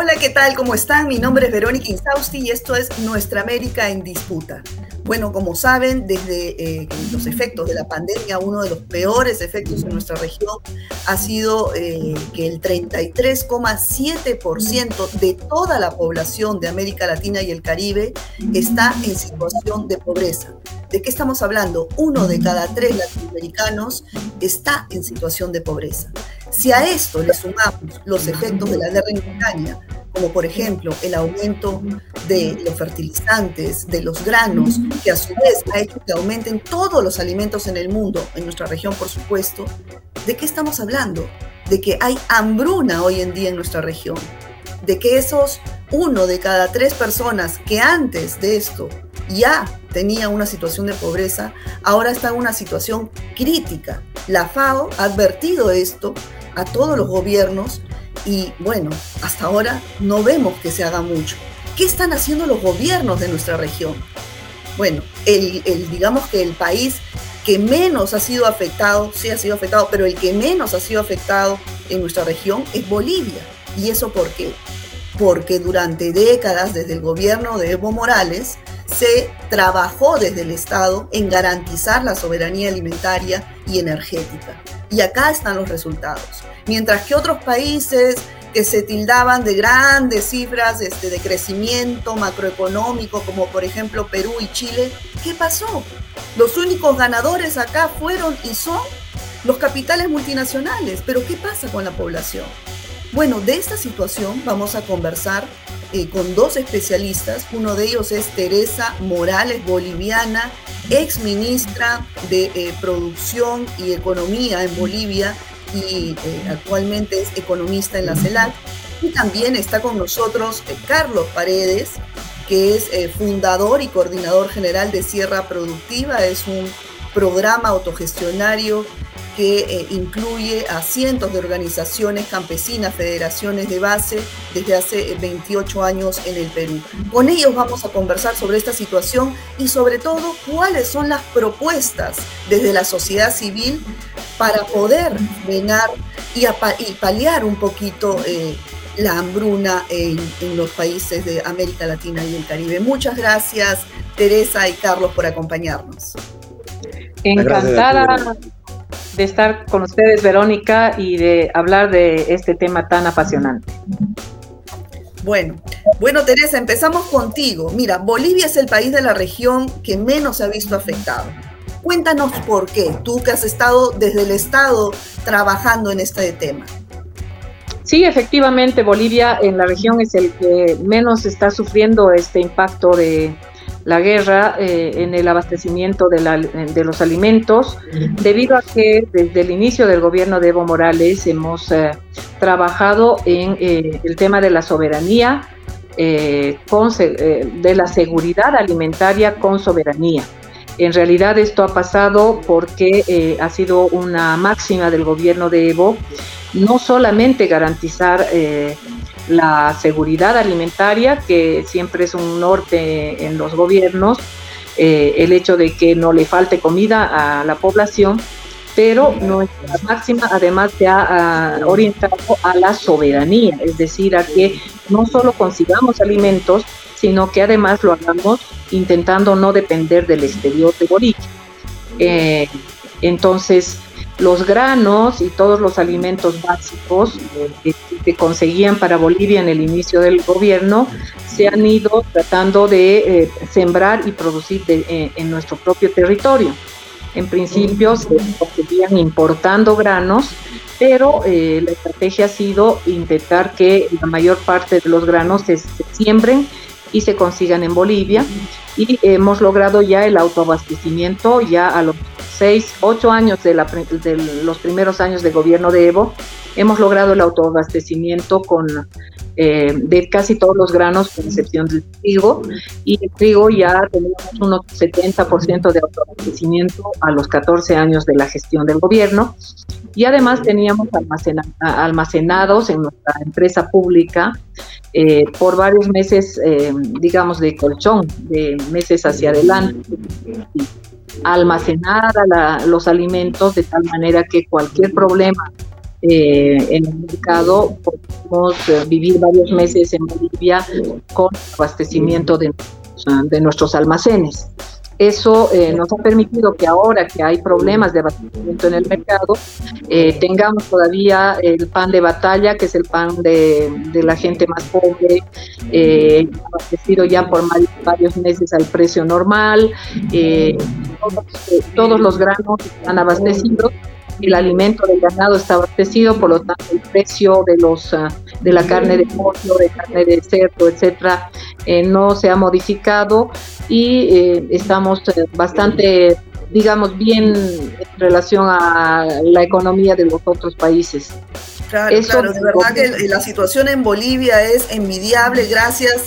Hola, ¿qué tal? ¿Cómo están? Mi nombre es Verónica Insausti y esto es Nuestra América en Disputa. Bueno, como saben, desde eh, los efectos de la pandemia, uno de los peores efectos en nuestra región ha sido eh, que el 33,7% de toda la población de América Latina y el Caribe está en situación de pobreza. ¿De qué estamos hablando? Uno de cada tres latinoamericanos está en situación de pobreza. Si a esto le sumamos los efectos de la guerra en Ucrania, como por ejemplo el aumento de los fertilizantes, de los granos, que a su vez ha hecho que aumenten todos los alimentos en el mundo, en nuestra región por supuesto, ¿de qué estamos hablando? De que hay hambruna hoy en día en nuestra región, de que esos uno de cada tres personas que antes de esto ya tenía una situación de pobreza, ahora está en una situación crítica. La FAO ha advertido esto a todos los gobiernos y bueno, hasta ahora no vemos que se haga mucho. ¿Qué están haciendo los gobiernos de nuestra región? Bueno, el, digamos que el país que menos ha sido afectado, sí ha sido afectado, pero el que menos ha sido afectado en nuestra región es Bolivia. ¿Y eso por qué? Porque durante décadas, desde el gobierno de Evo Morales, se trabajó desde el Estado en garantizar la soberanía alimentaria y energética. Y acá están los resultados. Mientras que otros países que se tildaban de grandes cifras este, de crecimiento macroeconómico, como por ejemplo Perú y Chile, ¿qué pasó? Los únicos ganadores acá fueron y son los capitales multinacionales. Pero ¿qué pasa con la población? Bueno, de esta situación vamos a conversar eh, con dos especialistas. Uno de ellos es Teresa Morales, boliviana, ex ministra de eh, Producción y Economía en Bolivia y eh, actualmente es economista en la CELAC. Y también está con nosotros Carlos Paredes, que es fundador y coordinador general de Sierra Productiva. Es un programa autogestionario que eh, incluye a cientos de organizaciones campesinas, federaciones de base desde hace 28 eh, años en el Perú. Con ellos vamos a conversar sobre esta situación y sobre todo cuáles son las propuestas desde la sociedad civil para poder frenar y, paliar un poquito eh, la hambruna en, en, los países de América Latina y el Caribe. Muchas gracias Teresa y Carlos por acompañarnos. Encantada de estar con ustedes, Verónica, y de hablar de este tema tan apasionante. Bueno, bueno, Teresa, empezamos contigo. Mira, Bolivia es el país de la región que menos se ha visto afectado. Cuéntanos por qué, tú que has estado desde el Estado trabajando en este tema. Sí, efectivamente, Bolivia en la región es el que menos está sufriendo este impacto de, la guerra eh, en el abastecimiento de, los alimentos, debido a que desde el inicio del gobierno de Evo Morales hemos eh, trabajado en eh, el tema de la soberanía, con, de la seguridad alimentaria con soberanía. En realidad esto ha pasado porque ha sido una máxima del gobierno de Evo, no solamente garantizar la seguridad alimentaria, que siempre es un norte en los gobiernos, eh, el hecho de que no le falte comida a la población, pero nuestra máxima además se ha orientado a la soberanía, es decir, a que no solo consigamos alimentos, sino que además lo hagamos intentando no depender del exterior de Bolivia. Eh, entonces, los granos y todos los alimentos básicos que, conseguían para Bolivia en el inicio del gobierno se han ido tratando de eh, sembrar y producir eh, en nuestro propio territorio. En principio se conseguían importando granos, pero eh, la estrategia ha sido intentar que la mayor parte de los granos se siembren y se consigan en Bolivia. Y hemos logrado ya el autoabastecimiento ya a los seis, ocho años de, los primeros años de gobierno de Evo, hemos logrado el autoabastecimiento con eh, de casi todos los granos, con excepción del trigo, y el trigo ya tenemos un 70% de autoabastecimiento a los 14 años de la gestión del gobierno, y además teníamos almacenados en nuestra empresa pública eh, por varios meses, eh, digamos, de colchón, de meses hacia adelante. Almacenar los alimentos de tal manera que cualquier problema en el mercado. Podemos vivir varios meses en Bolivia con abastecimiento de, de nuestros almacenes. Eso eh, nos ha permitido que ahora que hay problemas de abastecimiento en el mercado, eh, tengamos todavía el pan de batalla, que es el pan de, la gente más pobre, eh, abastecido ya por varios meses al precio normal. Todos, todos, los granos están abastecidos el alimento del ganado está abastecido, por lo tanto el precio de los ah, de la carne de pollo, de carne de cerdo, etcétera, eh, no se ha modificado y eh, estamos eh, bastante digamos bien en relación a la economía de los otros países. Claro, claro, de verdad que la situación en Bolivia es envidiable gracias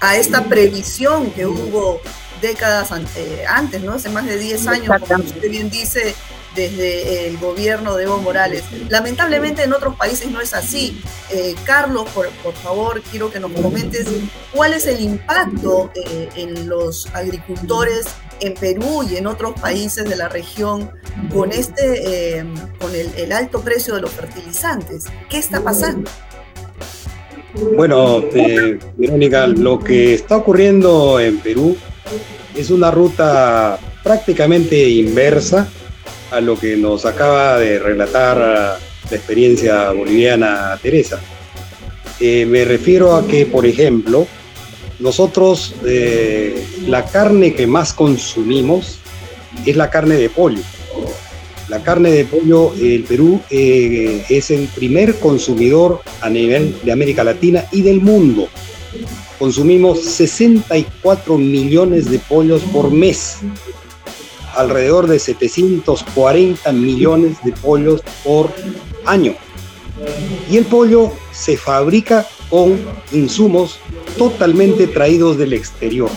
a esta previsión que hubo décadas antes, ¿no? Hace más de 10 años, como usted bien dice, desde el gobierno de Evo Morales. Lamentablemente en otros países no es así. Eh, Carlos, por, favor, quiero que nos comentes cuál es el impacto eh, en los agricultores en Perú y en otros países de la región con este, eh, con el, el alto precio de los fertilizantes. ¿Qué está pasando? Bueno, Verónica, lo que está ocurriendo en Perú es una ruta prácticamente inversa a lo que nos acaba de relatar la experiencia boliviana Teresa. Eh, me refiero a que, por ejemplo, nosotros eh, la carne que más consumimos es la carne de pollo. La carne de pollo, el Perú eh, es el primer consumidor a nivel de América Latina y del mundo. Consumimos 64 millones de pollos por mes alrededor de 740 millones de pollos por año. Y el pollo se fabrica con insumos totalmente traídos del exterior.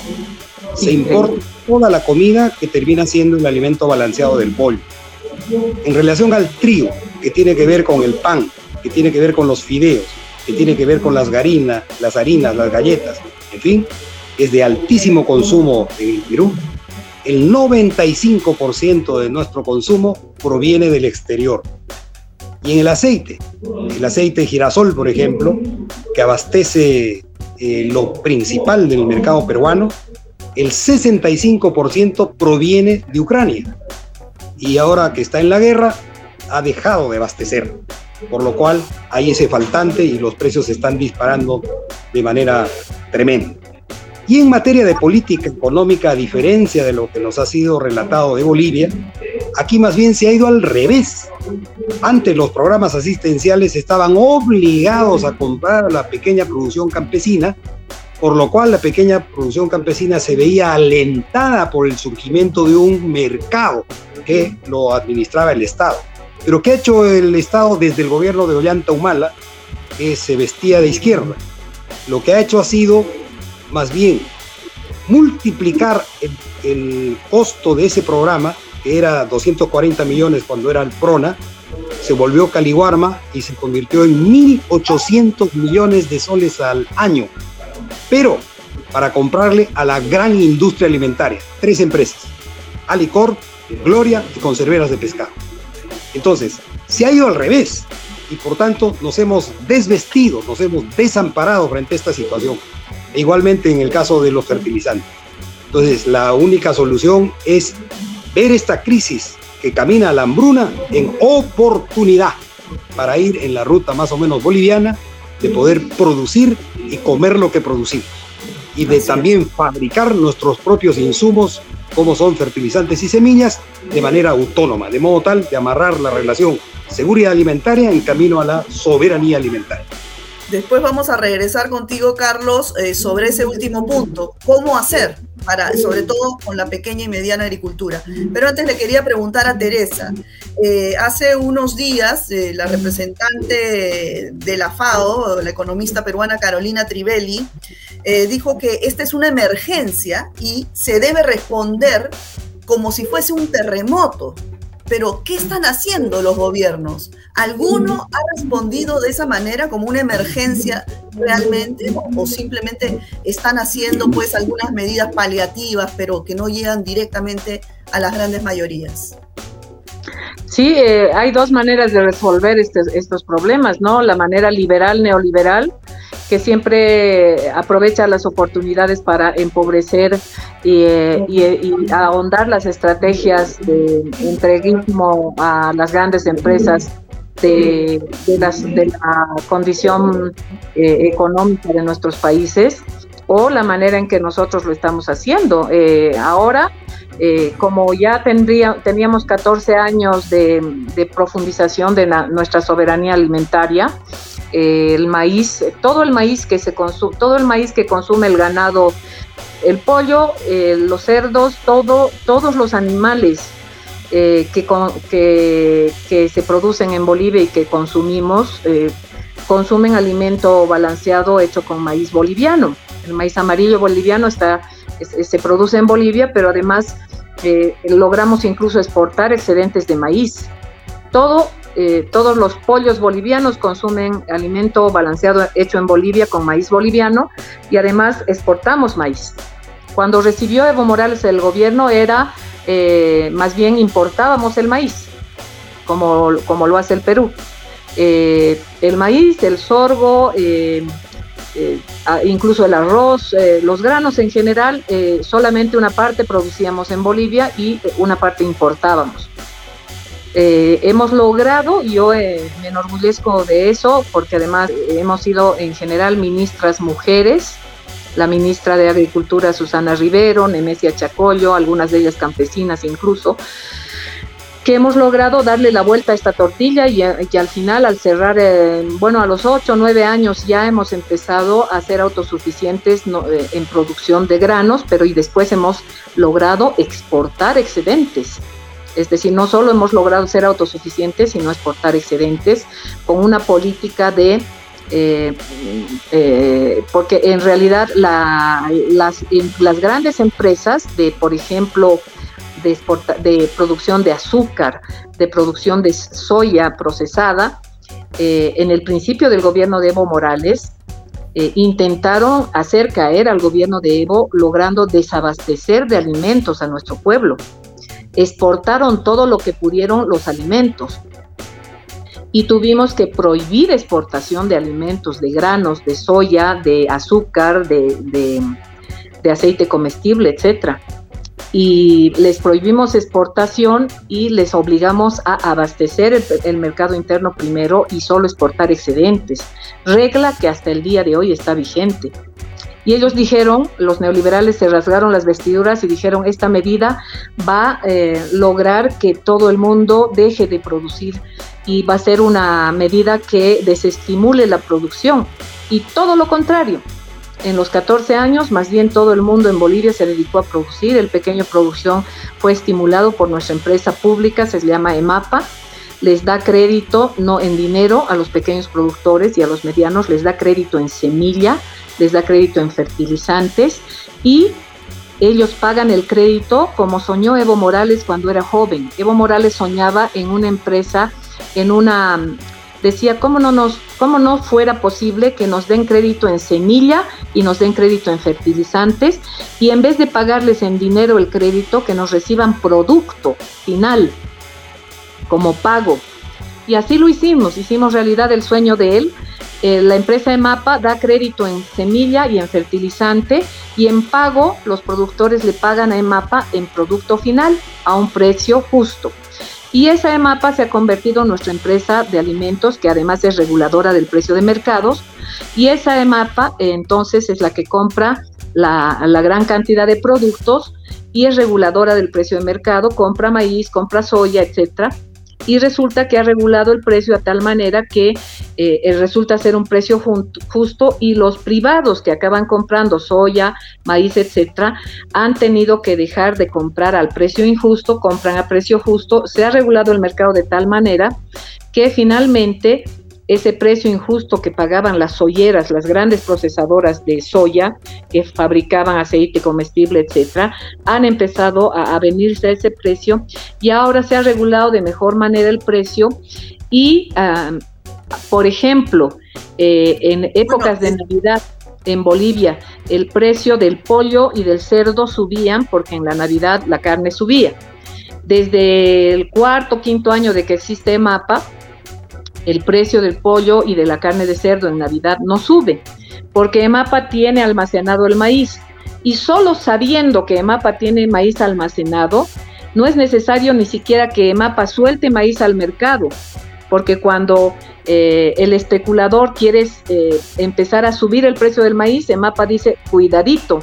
Se importa toda la comida que termina siendo el alimento balanceado del pollo. En relación al trigo, que tiene que ver con el pan, que tiene que ver con los fideos, que tiene que ver con las garinas, las harinas, las galletas, en fin, es de altísimo consumo en el Perú el 95% de nuestro consumo proviene del exterior. Y en el aceite, el aceite de girasol, por ejemplo, que abastece eh, lo principal del mercado peruano, el 65% proviene de Ucrania. Y ahora que está en la guerra, ha dejado de abastecer. Por lo cual hay ese faltante y los precios están disparando de manera tremenda. Y en materia de política económica, a diferencia de lo que nos ha sido relatado de Bolivia, aquí más bien se ha ido al revés. Antes los programas asistenciales estaban obligados a comprar a la pequeña producción campesina, por lo cual la pequeña producción campesina se veía alentada por el surgimiento de un mercado que lo administraba el Estado. Pero ¿qué ha hecho el Estado desde el gobierno de Ollanta Humala, que se vestía de izquierda? Lo que ha hecho ha sido más bien multiplicar el, costo de ese programa, que era 240 millones cuando era el PRONA, se volvió Caliguarma y se convirtió en 1.800 millones de soles al año. Pero para comprarle a la gran industria alimentaria, tres empresas, Alicor, Gloria y Conserveras de Pescado. Entonces, se ha ido al revés y por tanto nos hemos desvestido, nos hemos desamparado frente a esta situación. E igualmente en el caso de los fertilizantes. Entonces, la única solución es ver esta crisis que camina a la hambruna en oportunidad para ir en la ruta más o menos boliviana de poder producir y comer lo que producimos y de también fabricar nuestros propios insumos como son fertilizantes y semillas de manera autónoma, de modo tal de amarrar la relación seguridad alimentaria en camino a la soberanía alimentaria. Después vamos a regresar contigo, Carlos, eh, sobre ese último punto. ¿Cómo hacer? Para, sobre todo con la pequeña y mediana agricultura. Pero antes le quería preguntar a Teresa. Eh, hace unos días, eh, la representante de la FAO, la economista peruana Carolina Trivelli, dijo que esta es una emergencia y se debe responder como si fuese un terremoto. Pero, ¿qué están haciendo los gobiernos? ¿Alguno ha respondido de esa manera como una emergencia realmente? ¿O simplemente están haciendo pues algunas medidas paliativas, pero que no llegan directamente a las grandes mayorías? Sí, eh, hay dos maneras de resolver estos problemas, ¿no? La manera liberal, neoliberal, que siempre aprovecha las oportunidades para empobrecer y, eh, ahondar las estrategias de entreguismo a las grandes empresas de, la condición eh, económica de nuestros países o la manera en que nosotros lo estamos haciendo. ahora eh, como ya tendría, teníamos 14 años de, profundización de nuestra soberanía alimentaria, eh, el maíz, todo el maíz que se consume, todo el maíz que consume el ganado, el pollo, eh, los cerdos, todo, todos los animales que, que, que, se producen en Bolivia y que consumimos, consumen alimento balanceado hecho con maíz boliviano. El maíz amarillo boliviano está, se produce en Bolivia, pero además eh, logramos incluso exportar excedentes de maíz. Todo, eh, todos los pollos bolivianos consumen alimento balanceado hecho en Bolivia con maíz boliviano y además exportamos maíz. Cuando recibió Evo Morales el gobierno era eh, más bien importábamos el maíz, como, como lo hace el Perú. El maíz, el sorgo, eh, incluso el arroz, eh, los granos en general, eh, solamente una parte producíamos en Bolivia y una parte importábamos. hemos logrado, yo me enorgullezco de eso, porque además hemos sido en general ministras mujeres, la ministra de Agricultura Susana Rivero, Nemesia Chacollo, algunas de ellas campesinas incluso, que hemos logrado darle la vuelta a esta tortilla y, que al final, al cerrar, eh, bueno, a los 8 o 9 años ya hemos empezado a ser autosuficientes eh, en producción de granos, pero y después hemos logrado exportar excedentes. Es decir, no solo hemos logrado ser autosuficientes, sino exportar excedentes con una política de eh, porque en realidad las, las, grandes empresas de, por ejemplo, de, producción de azúcar, de producción de soya procesada, eh, en el principio del gobierno de Evo Morales, eh, intentaron hacer caer al gobierno de Evo logrando desabastecer de alimentos a nuestro pueblo. Exportaron todo lo que pudieron los alimentos y tuvimos que prohibir exportación de alimentos, de granos, de soya, de azúcar, de, de, de aceite comestible, etcétera y les prohibimos exportación y les obligamos a abastecer el, mercado interno primero y solo exportar excedentes, regla que hasta el día de hoy está vigente. Y ellos dijeron, los neoliberales se rasgaron las vestiduras y dijeron, esta medida va a eh, lograr que todo el mundo deje de producir y va a ser una medida que desestimule la producción. Y todo lo contrario, en los 14 años, más bien todo el mundo en Bolivia se dedicó a producir. El pequeño producción fue estimulado por nuestra empresa pública, se llama EMAPA. Les da crédito, no en dinero, a los pequeños productores y a los medianos, les da crédito en semilla, les da crédito en fertilizantes y ellos pagan el crédito como soñó Evo Morales cuando era joven. Evo Morales soñaba en una empresa, en una decía cómo no nos cómo no fuera posible que nos den crédito en semilla y nos den crédito en fertilizantes y en vez de pagarles en dinero el crédito que nos reciban producto final como pago y así lo hicimos hicimos realidad el sueño de él. Eh, la empresa de Mapa da crédito en semilla y en fertilizante y en pago los productores le pagan a EMAPA en producto final a un precio justo. Y esa EMAPA se ha convertido en nuestra empresa de alimentos, que además es reguladora del precio de mercados. Y esa EMAPA entonces es la que compra la, la gran cantidad de productos y es reguladora del precio de mercado, compra maíz, compra soya, etcétera y resulta que ha regulado el precio a tal manera que eh, resulta ser un precio justo y los privados que acaban comprando soya, maíz, etcétera, han tenido que dejar de comprar al precio injusto, compran a precio justo, se ha regulado el mercado de tal manera que finalmente ese precio injusto que pagaban las soyeras, las grandes procesadoras de soya que fabricaban aceite comestible, etcétera, han empezado a, venirse a ese precio y ahora se ha regulado de mejor manera el precio y, por ejemplo, eh, en épocas de Navidad en Bolivia el precio del pollo y del cerdo subían porque en la Navidad la carne subía. Desde el cuarto, quinto año de que existe EMAPA, el precio del pollo y de la carne de cerdo en Navidad no sube, porque EMAPA tiene almacenado el maíz. Y solo sabiendo que EMAPA tiene maíz almacenado, no es necesario ni siquiera que EMAPA suelte maíz al mercado, porque cuando eh, el especulador quiere eh, empezar a subir el precio del maíz, EMAPA dice, cuidadito,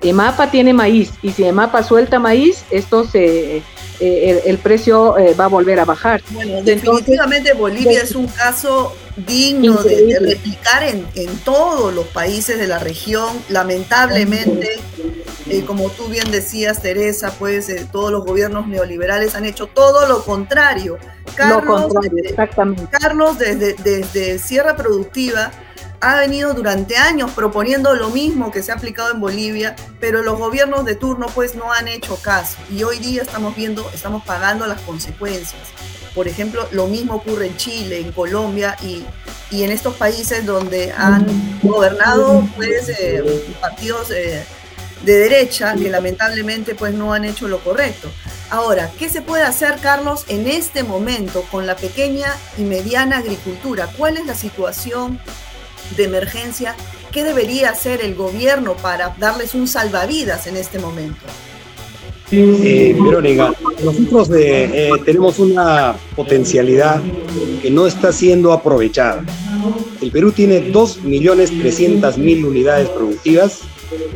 EMAPA tiene maíz y si EMAPA suelta maíz, esto se, eh, el, precio va a volver a bajar. Bueno, definitivamente Bolivia es un caso digno de, replicar en, en, todos los países de la región. Lamentablemente, eh, como tú bien decías, Teresa, pues eh, todos los gobiernos neoliberales han hecho todo lo contrario. Carlos, exactamente. Carlos desde, desde Sierra Productiva ha venido durante años proponiendo lo mismo que se ha aplicado en Bolivia, pero los gobiernos de turno pues no han hecho caso y hoy día estamos viendo, estamos pagando las consecuencias. Por ejemplo, lo mismo ocurre en Chile, en Colombia y, en estos países donde han gobernado pues, eh, partidos eh, de derecha que lamentablemente pues, no han hecho lo correcto. Ahora, ¿qué se puede hacer, Carlos, en este momento con la pequeña y mediana agricultura? ¿Cuál es la situación de emergencia? ¿Qué debería hacer el gobierno para darles un salvavidas en este momento? Eh, Verónica, nosotros eh, eh, tenemos una potencialidad que no está siendo aprovechada. El Perú tiene 2.300.000 unidades productivas,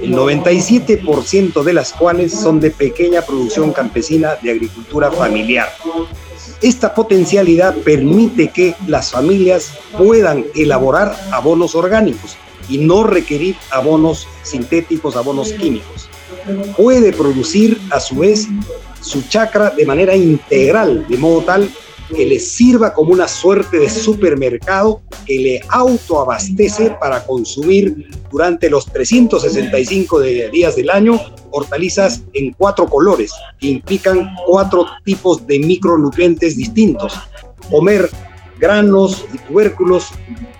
el 97% de las cuales son de pequeña producción campesina de agricultura familiar. Esta potencialidad permite que las familias puedan elaborar abonos orgánicos y no requerir abonos sintéticos, abonos químicos. Puede producir a su vez su chakra de manera integral, de modo tal que le sirva como una suerte de supermercado que le autoabastece para consumir durante los 365 días del año hortalizas en cuatro colores, que implican cuatro tipos de micronutrientes distintos. Comer granos y tubérculos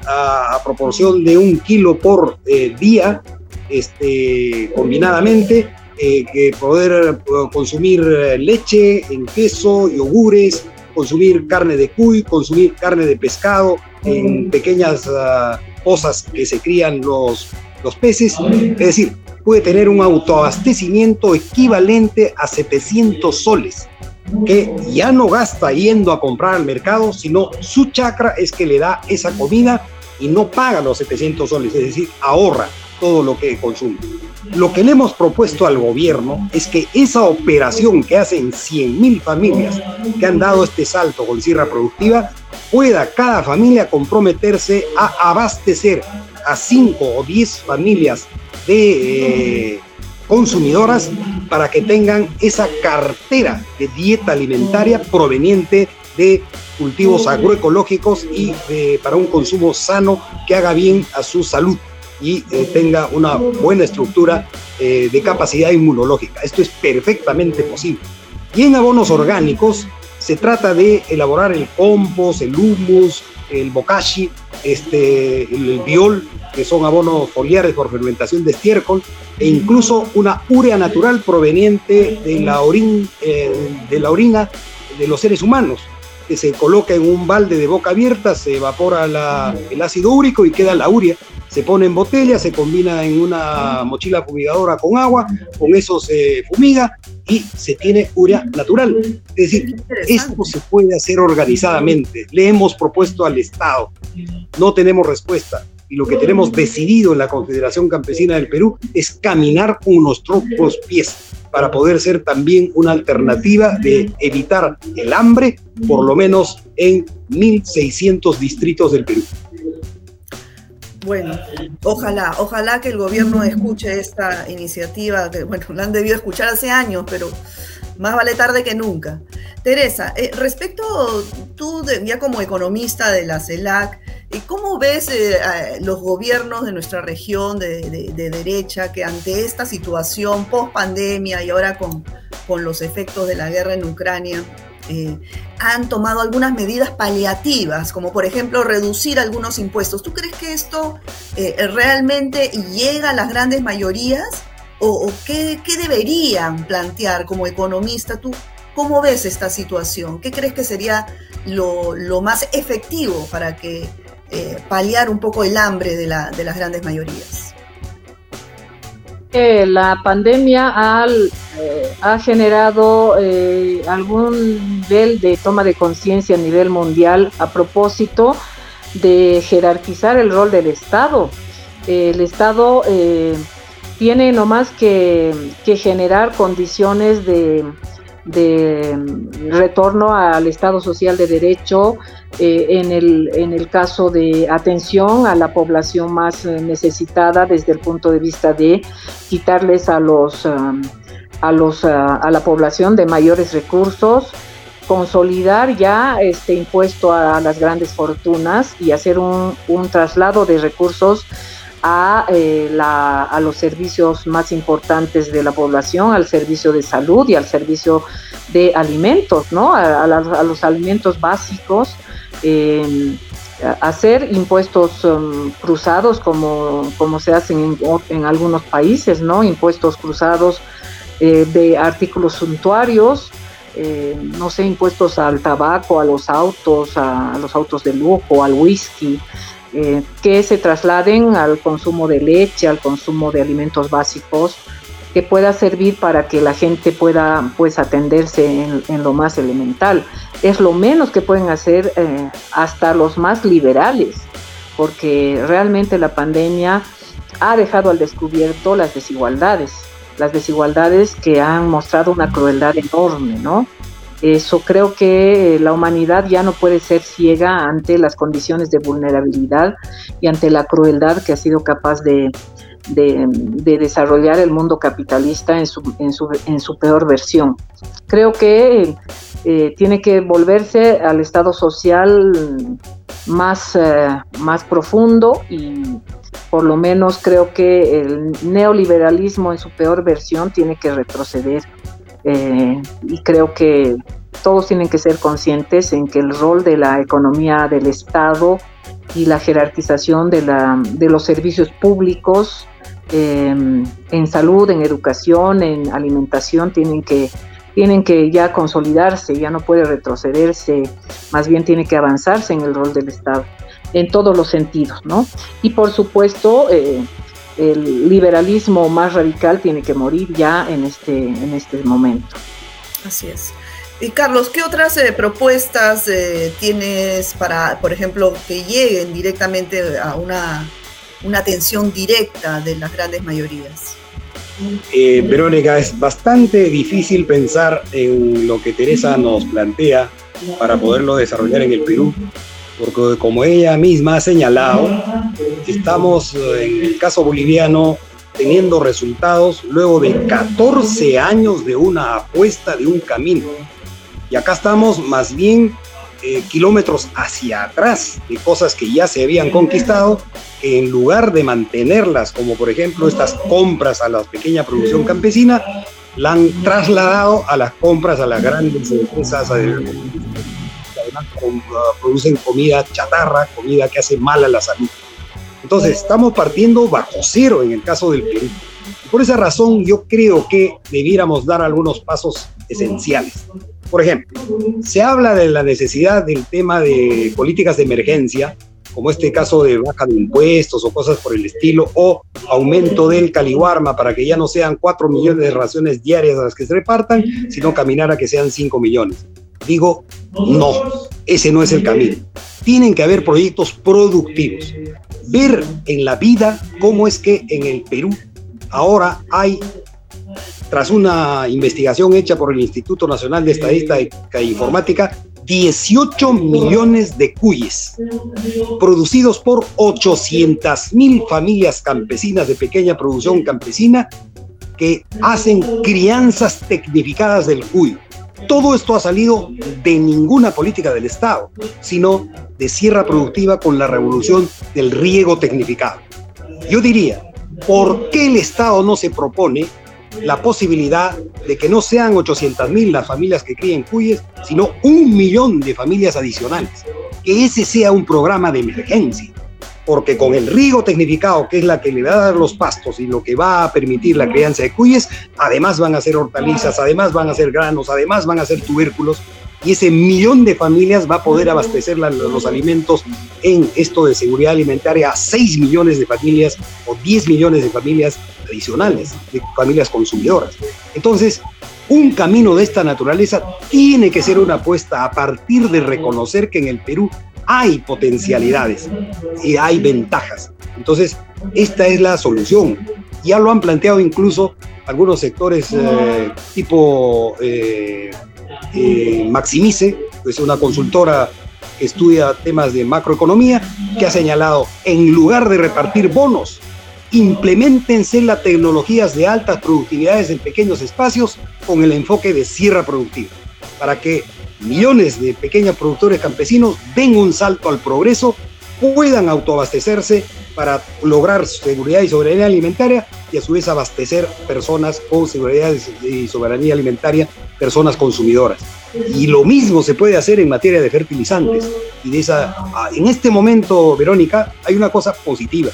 a, proporción de un kilo por eh, día este, combinadamente, eh, que poder eh, consumir leche, en queso, yogures, consumir carne de cuy, consumir carne de pescado en pequeñas uh, pozas que se crían los, los peces. Es decir, puede tener un autoabastecimiento equivalente a 700 soles que ya no gasta yendo a comprar al mercado, sino su chakra es que le da esa comida y no paga los 700 soles, es decir, ahorra todo lo que consume. Lo que le hemos propuesto al gobierno es que esa operación que hacen 100.000 familias que han dado este salto con sierra productiva, pueda cada familia comprometerse a abastecer a 5 o 10 familias de eh, consumidoras para que tengan esa cartera de dieta alimentaria proveniente de cultivos agroecológicos y para un consumo sano que haga bien a su salud y eh, tenga una buena estructura eh, de capacidad inmunológica. Esto es perfectamente posible. Y en abonos orgánicos se trata de elaborar el compost, el humus, el bokashi, este, el, biol, que son abonos foliares por fermentación de estiércol, e incluso una urea natural proveniente de la, eh, de la orina de los seres humanos que se coloca en un balde de boca abierta, se evapora el ácido úrico y queda la urea se pone en botella, se combina en una mochila fumigadora con agua, con eso se fumiga y se tiene urea natural. Es decir, esto se puede hacer organizadamente. Le hemos propuesto al Estado, no tenemos respuesta. Y lo que tenemos decidido en la Confederación Campesina del Perú es caminar con nuestros pies para poder ser también una alternativa de evitar el hambre, por lo menos en 1.600 distritos del Perú. Bueno, ojalá, ojalá que el gobierno escuche esta iniciativa, que bueno, la han debido escuchar hace años, pero más vale tarde que nunca. Teresa, eh, respecto tú ya como economista de la CELAC, ¿cómo ves eh, los gobiernos de nuestra región de, derecha que ante esta situación post pandemia y ahora con, con los efectos de la guerra en Ucrania, eh, han tomado algunas medidas paliativas, como por ejemplo reducir algunos impuestos. ¿Tú crees que esto eh, realmente llega a las grandes mayorías? ¿O, qué, deberían plantear como economista? ¿Tú ¿Cómo ves esta situación? ¿Qué crees que sería lo, más efectivo para que eh, paliar un poco el hambre de, las grandes mayorías? la pandemia ha, eh, generado eh, algún nivel de toma de conciencia a nivel mundial a propósito de jerarquizar el rol del Estado. el Estado tiene nomás que, que generar condiciones de, de retorno al Estado social de derecho eh, en, el, en el caso de atención a la población más eh, necesitada desde el punto de vista de quitarles a los um, a los uh, a la población de mayores recursos consolidar ya este impuesto a, las grandes fortunas y hacer un, un traslado de recursos a, eh, la, a los servicios más importantes de la población, al servicio de salud y al servicio de alimentos, ¿no? A, los alimentos básicos. Hacer impuestos um, cruzados como, como se hacen en, algunos países, ¿no? Impuestos cruzados eh, de artículos suntuarios, eh, no sé, impuestos al tabaco, a los autos, a, a, los autos de lujo, al whisky, eh, que se trasladen al consumo de leche, al consumo de alimentos básicos, que pueda servir para que la gente pueda pues atenderse en, lo más elemental. Es lo menos que pueden hacer eh, hasta los más liberales, porque realmente la pandemia ha dejado al descubierto las desigualdades, las desigualdades que han mostrado una crueldad enorme, ¿no? Eso creo que la humanidad ya no puede ser ciega ante las condiciones de vulnerabilidad y ante la crueldad que ha sido capaz de, desarrollar el mundo capitalista en su, en su, en su peor versión. Creo que eh, tiene que volverse al estado social más, eh, más profundo y por lo menos creo que el neoliberalismo en su peor versión tiene que retroceder eh, y creo que todos tienen que ser conscientes en que el rol de la economía del Estado y la jerarquización de, la, de los servicios públicos eh, en salud, en educación, en alimentación, tienen que, tienen que ya consolidarse, ya no puede retrocederse, más bien tiene que avanzarse en el rol del Estado, en todos los sentidos, ¿no? Y por supuesto, eh, el liberalismo más radical tiene que morir ya en este, en este momento. Así es. Y Carlos, ¿qué otras eh, propuestas eh, tienes para, por ejemplo, que lleguen directamente a una, una atención directa de las grandes mayorías? Eh, Verónica, es bastante difícil pensar en lo que Teresa nos plantea para poderlo desarrollar en el Perú, porque como ella misma ha señalado, estamos en el caso boliviano teniendo resultados luego de 14 años de una apuesta de un camino. Y acá estamos más bien eh, kilómetros hacia atrás de cosas que ya se habían conquistado, que en lugar de mantenerlas, como por ejemplo estas compras a la pequeña producción campesina, la han trasladado a las compras a las grandes empresas producen comida chatarra, comida que hace mal a la salud. Entonces, estamos partiendo bajo cero en el caso del Perú. Por esa razón, yo creo que debiéramos dar algunos pasos esenciales. Por ejemplo, se habla de la necesidad del tema de políticas de emergencia, como este caso de baja de impuestos o cosas por el estilo, o aumento del caliwarma para que ya no sean 4 millones de raciones diarias a las que se repartan, sino caminar a que sean 5 millones. Digo, no, ese no es el camino. Tienen que haber proyectos productivos. Ver en la vida cómo es que en el Perú ahora hay, tras una investigación hecha por el Instituto Nacional de Estadística e Informática, 18 millones de cuyes, producidos por 800 mil familias campesinas de pequeña producción campesina que hacen crianzas tecnificadas del cuyo. Todo esto ha salido de ninguna política del Estado, sino de sierra productiva con la revolución del riego tecnificado. Yo diría, ¿por qué el Estado no se propone la posibilidad de que no sean 800 mil las familias que críen cuyes, sino un millón de familias adicionales? Que ese sea un programa de emergencia. porque con el riego tecnificado, que es la que le va a dar los pastos y lo que va a permitir la crianza de cuyes, además van a ser hortalizas, además van a ser granos, además van a ser tubérculos, y ese millón de familias va a poder abastecer los alimentos en esto de seguridad alimentaria a 6 millones de familias o 10 millones de familias adicionales, de familias consumidoras. Entonces, un camino de esta naturaleza tiene que ser una apuesta a partir de reconocer que en el Perú hay potencialidades y hay ventajas. Entonces, esta es la solución. Ya lo han planteado incluso algunos sectores eh, tipo eh, eh, Maximice, es una consultora que estudia temas de macroeconomía, que ha señalado, en lugar de repartir bonos, implementense las tecnologías de altas productividades en pequeños espacios con el enfoque de sierra productiva, para que millones de pequeños productores campesinos den un salto al progreso, puedan autoabastecerse para lograr seguridad y soberanía alimentaria y a su vez abastecer personas con seguridad y soberanía alimentaria, personas consumidoras. Y lo mismo se puede hacer en materia de fertilizantes. Y de esa, ah, en este momento, Verónica, hay una cosa positiva.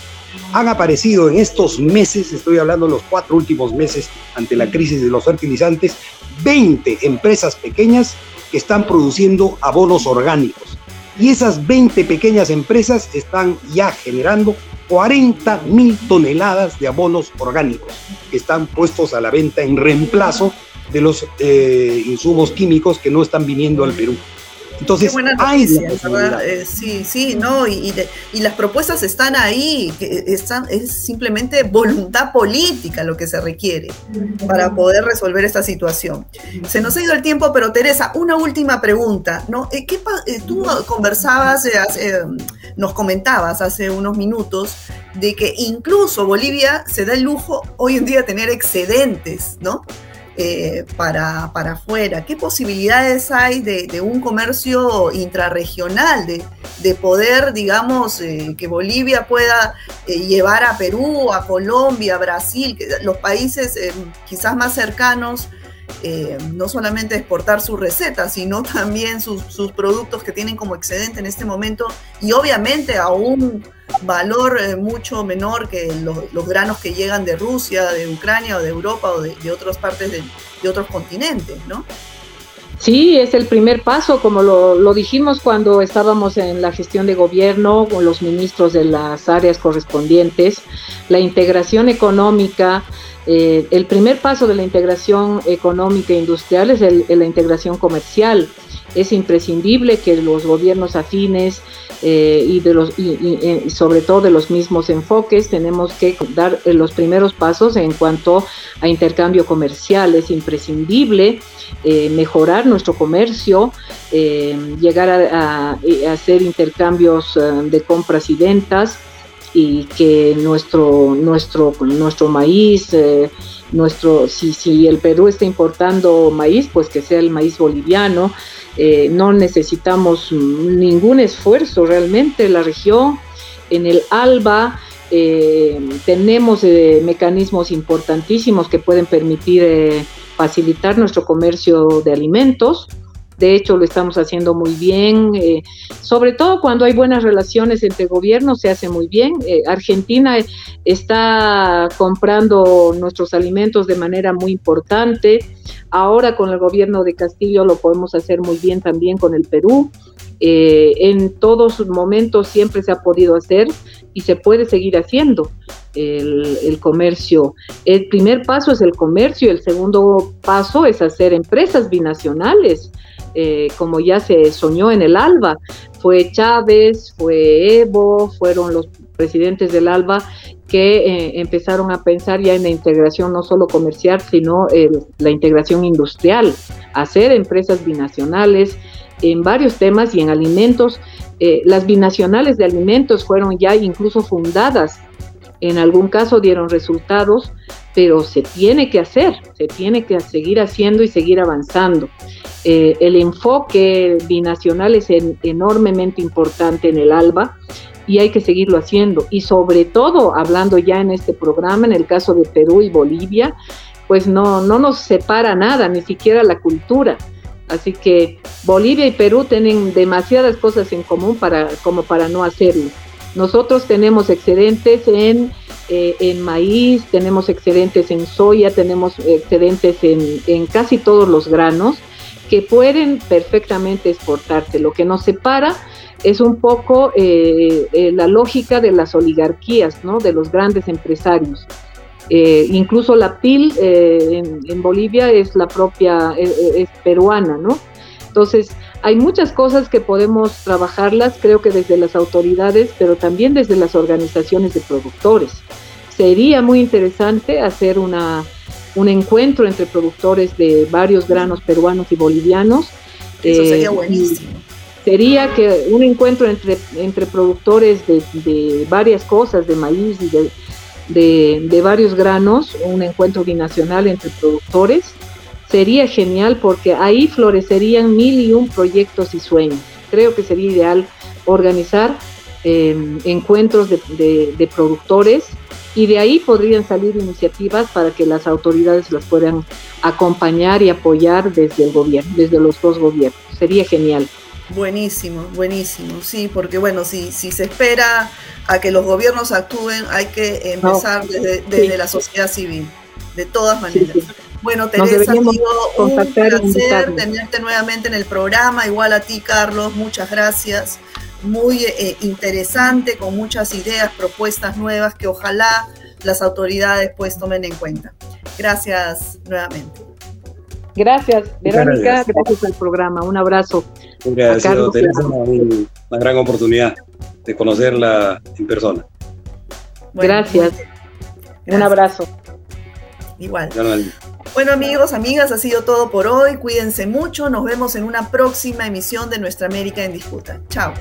Han aparecido en estos meses, estoy hablando de los cuatro últimos meses ante la crisis de los fertilizantes, 20 empresas pequeñas que están produciendo abonos orgánicos. Y esas 20 pequeñas empresas están ya generando 40 mil toneladas de abonos orgánicos que están puestos a la venta en reemplazo de los eh, insumos químicos que no están viniendo al Perú. Entonces, hay eh, sí, sí, no, y, las propuestas están ahí, que están, es simplemente voluntad política lo que se requiere para poder resolver esta situación. Se nos ha ido el tiempo, pero Teresa, una última pregunta, ¿no? Eh, ¿Qué, eh, tú conversabas, nos comentabas hace unos minutos de que incluso Bolivia se da el lujo hoy en día de tener excedentes, ¿no? Eh, para, para afuera? ¿Qué posibilidades hay de, un comercio intrarregional, de, de poder, digamos, eh, que Bolivia pueda eh, llevar a Perú, a Colombia, a Brasil, los países quizás más cercanos? No solamente exportar sus recetas, sino también sus, sus, productos que tienen como excedente en este momento y obviamente aún valor eh, mucho menor que los, granos que llegan de Rusia, de Ucrania o de Europa o de, otras partes de, otros continentes, ¿no? Sí, es el primer paso, como lo, dijimos cuando estábamos en la gestión de gobierno con los ministros de las áreas correspondientes, la integración económica, eh, el primer paso de la integración económica e industrial es la integración comercial. Es imprescindible que los gobiernos afines eh, y, y, sobre todo de los mismos enfoques, tenemos que dar eh, los primeros pasos en cuanto a intercambio comercial. Es imprescindible eh, mejorar nuestro comercio, llegar a, hacer intercambios de compras y ventas y que nuestro, nuestro, nuestro maíz, nuestro, si, si el Perú está importando maíz, pues que sea el maíz boliviano, eh, no necesitamos ningún esfuerzo realmente. La región, en el ALBA, eh, tenemos eh, mecanismos importantísimos que pueden permitir facilitar nuestro comercio de alimentos. De hecho, lo estamos haciendo muy bien, eh, sobre todo cuando hay buenas relaciones entre gobiernos, se hace muy bien. Eh, Argentina está comprando nuestros alimentos de manera muy importante. Ahora con el gobierno de Castillo lo podemos hacer muy bien también con el Perú. Eh, en todos momentos siempre se ha podido hacer y se puede seguir haciendo el, comercio. El primer paso es el comercio, el segundo paso es hacer empresas binacionales. Eh, como ya se soñó en el ALBA. Fue Chávez, fue Evo, fueron los presidentes del ALBA que eh, empezaron a pensar ya en la integración no solo comercial, sino la integración industrial, hacer empresas binacionales en varios temas y en alimentos. Eh, las binacionales de alimentos fueron ya incluso fundadas, en algún caso dieron resultados, pero se tiene que hacer, se tiene que seguir haciendo y seguir avanzando. Eh, el enfoque binacional es enormemente importante en el ALBA y hay que seguirlo haciendo. Y sobre todo, hablando ya en este programa, en el caso de Perú y Bolivia, pues no, no nos separa nada, ni siquiera la cultura. Así que Bolivia y Perú tienen demasiadas cosas en común para, como para no hacerlo. Nosotros tenemos excedentes en, eh, en maíz, tenemos excedentes en soya, tenemos excedentes en, en casi todos los granos que pueden perfectamente exportarse. Lo que nos separa es un poco eh, eh, la lógica de las oligarquías, ¿no? de los grandes empresarios. Eh, incluso la PIL en, Bolivia es la propia, es, peruana, ¿no? Entonces, hay muchas cosas que podemos trabajarlas, creo que desde las autoridades, pero también desde las organizaciones de productores. Sería muy interesante hacer una, un encuentro entre productores de varios granos peruanos y bolivianos. Eso sería buenísimo sería que un encuentro entre, entre productores de, varias cosas, de maíz y de, de, varios granos, un encuentro binacional entre productores, sería genial porque ahí florecerían mil y un proyectos y sueños. Creo que sería ideal organizar em, encuentros de, de, productores y de ahí podrían salir iniciativas para que las autoridades las puedan acompañar y apoyar desde el gobierno, desde los dos gobiernos. Sería genial. Buenísimo, buenísimo, sí, porque bueno, si, si se espera a que los gobiernos actúen, hay que empezar desde, la sociedad civil, de todas maneras. Bueno, Teresa, ha sido un placer tenerte nuevamente en el programa, igual a ti, Carlos, muchas gracias. Muy eh, interesante, con muchas ideas, propuestas nuevas que ojalá las autoridades pues tomen en cuenta. Gracias nuevamente. Gracias, Verónica, gracias. al programa. Un abrazo. Gracias, Teresa, una, gran oportunidad de conocerla en persona. gracias. Un abrazo. Igual. Bueno amigos, amigas, ha sido todo por hoy. Cuídense mucho. Nos vemos en una próxima emisión de Nuestra América en Disputa. Chao.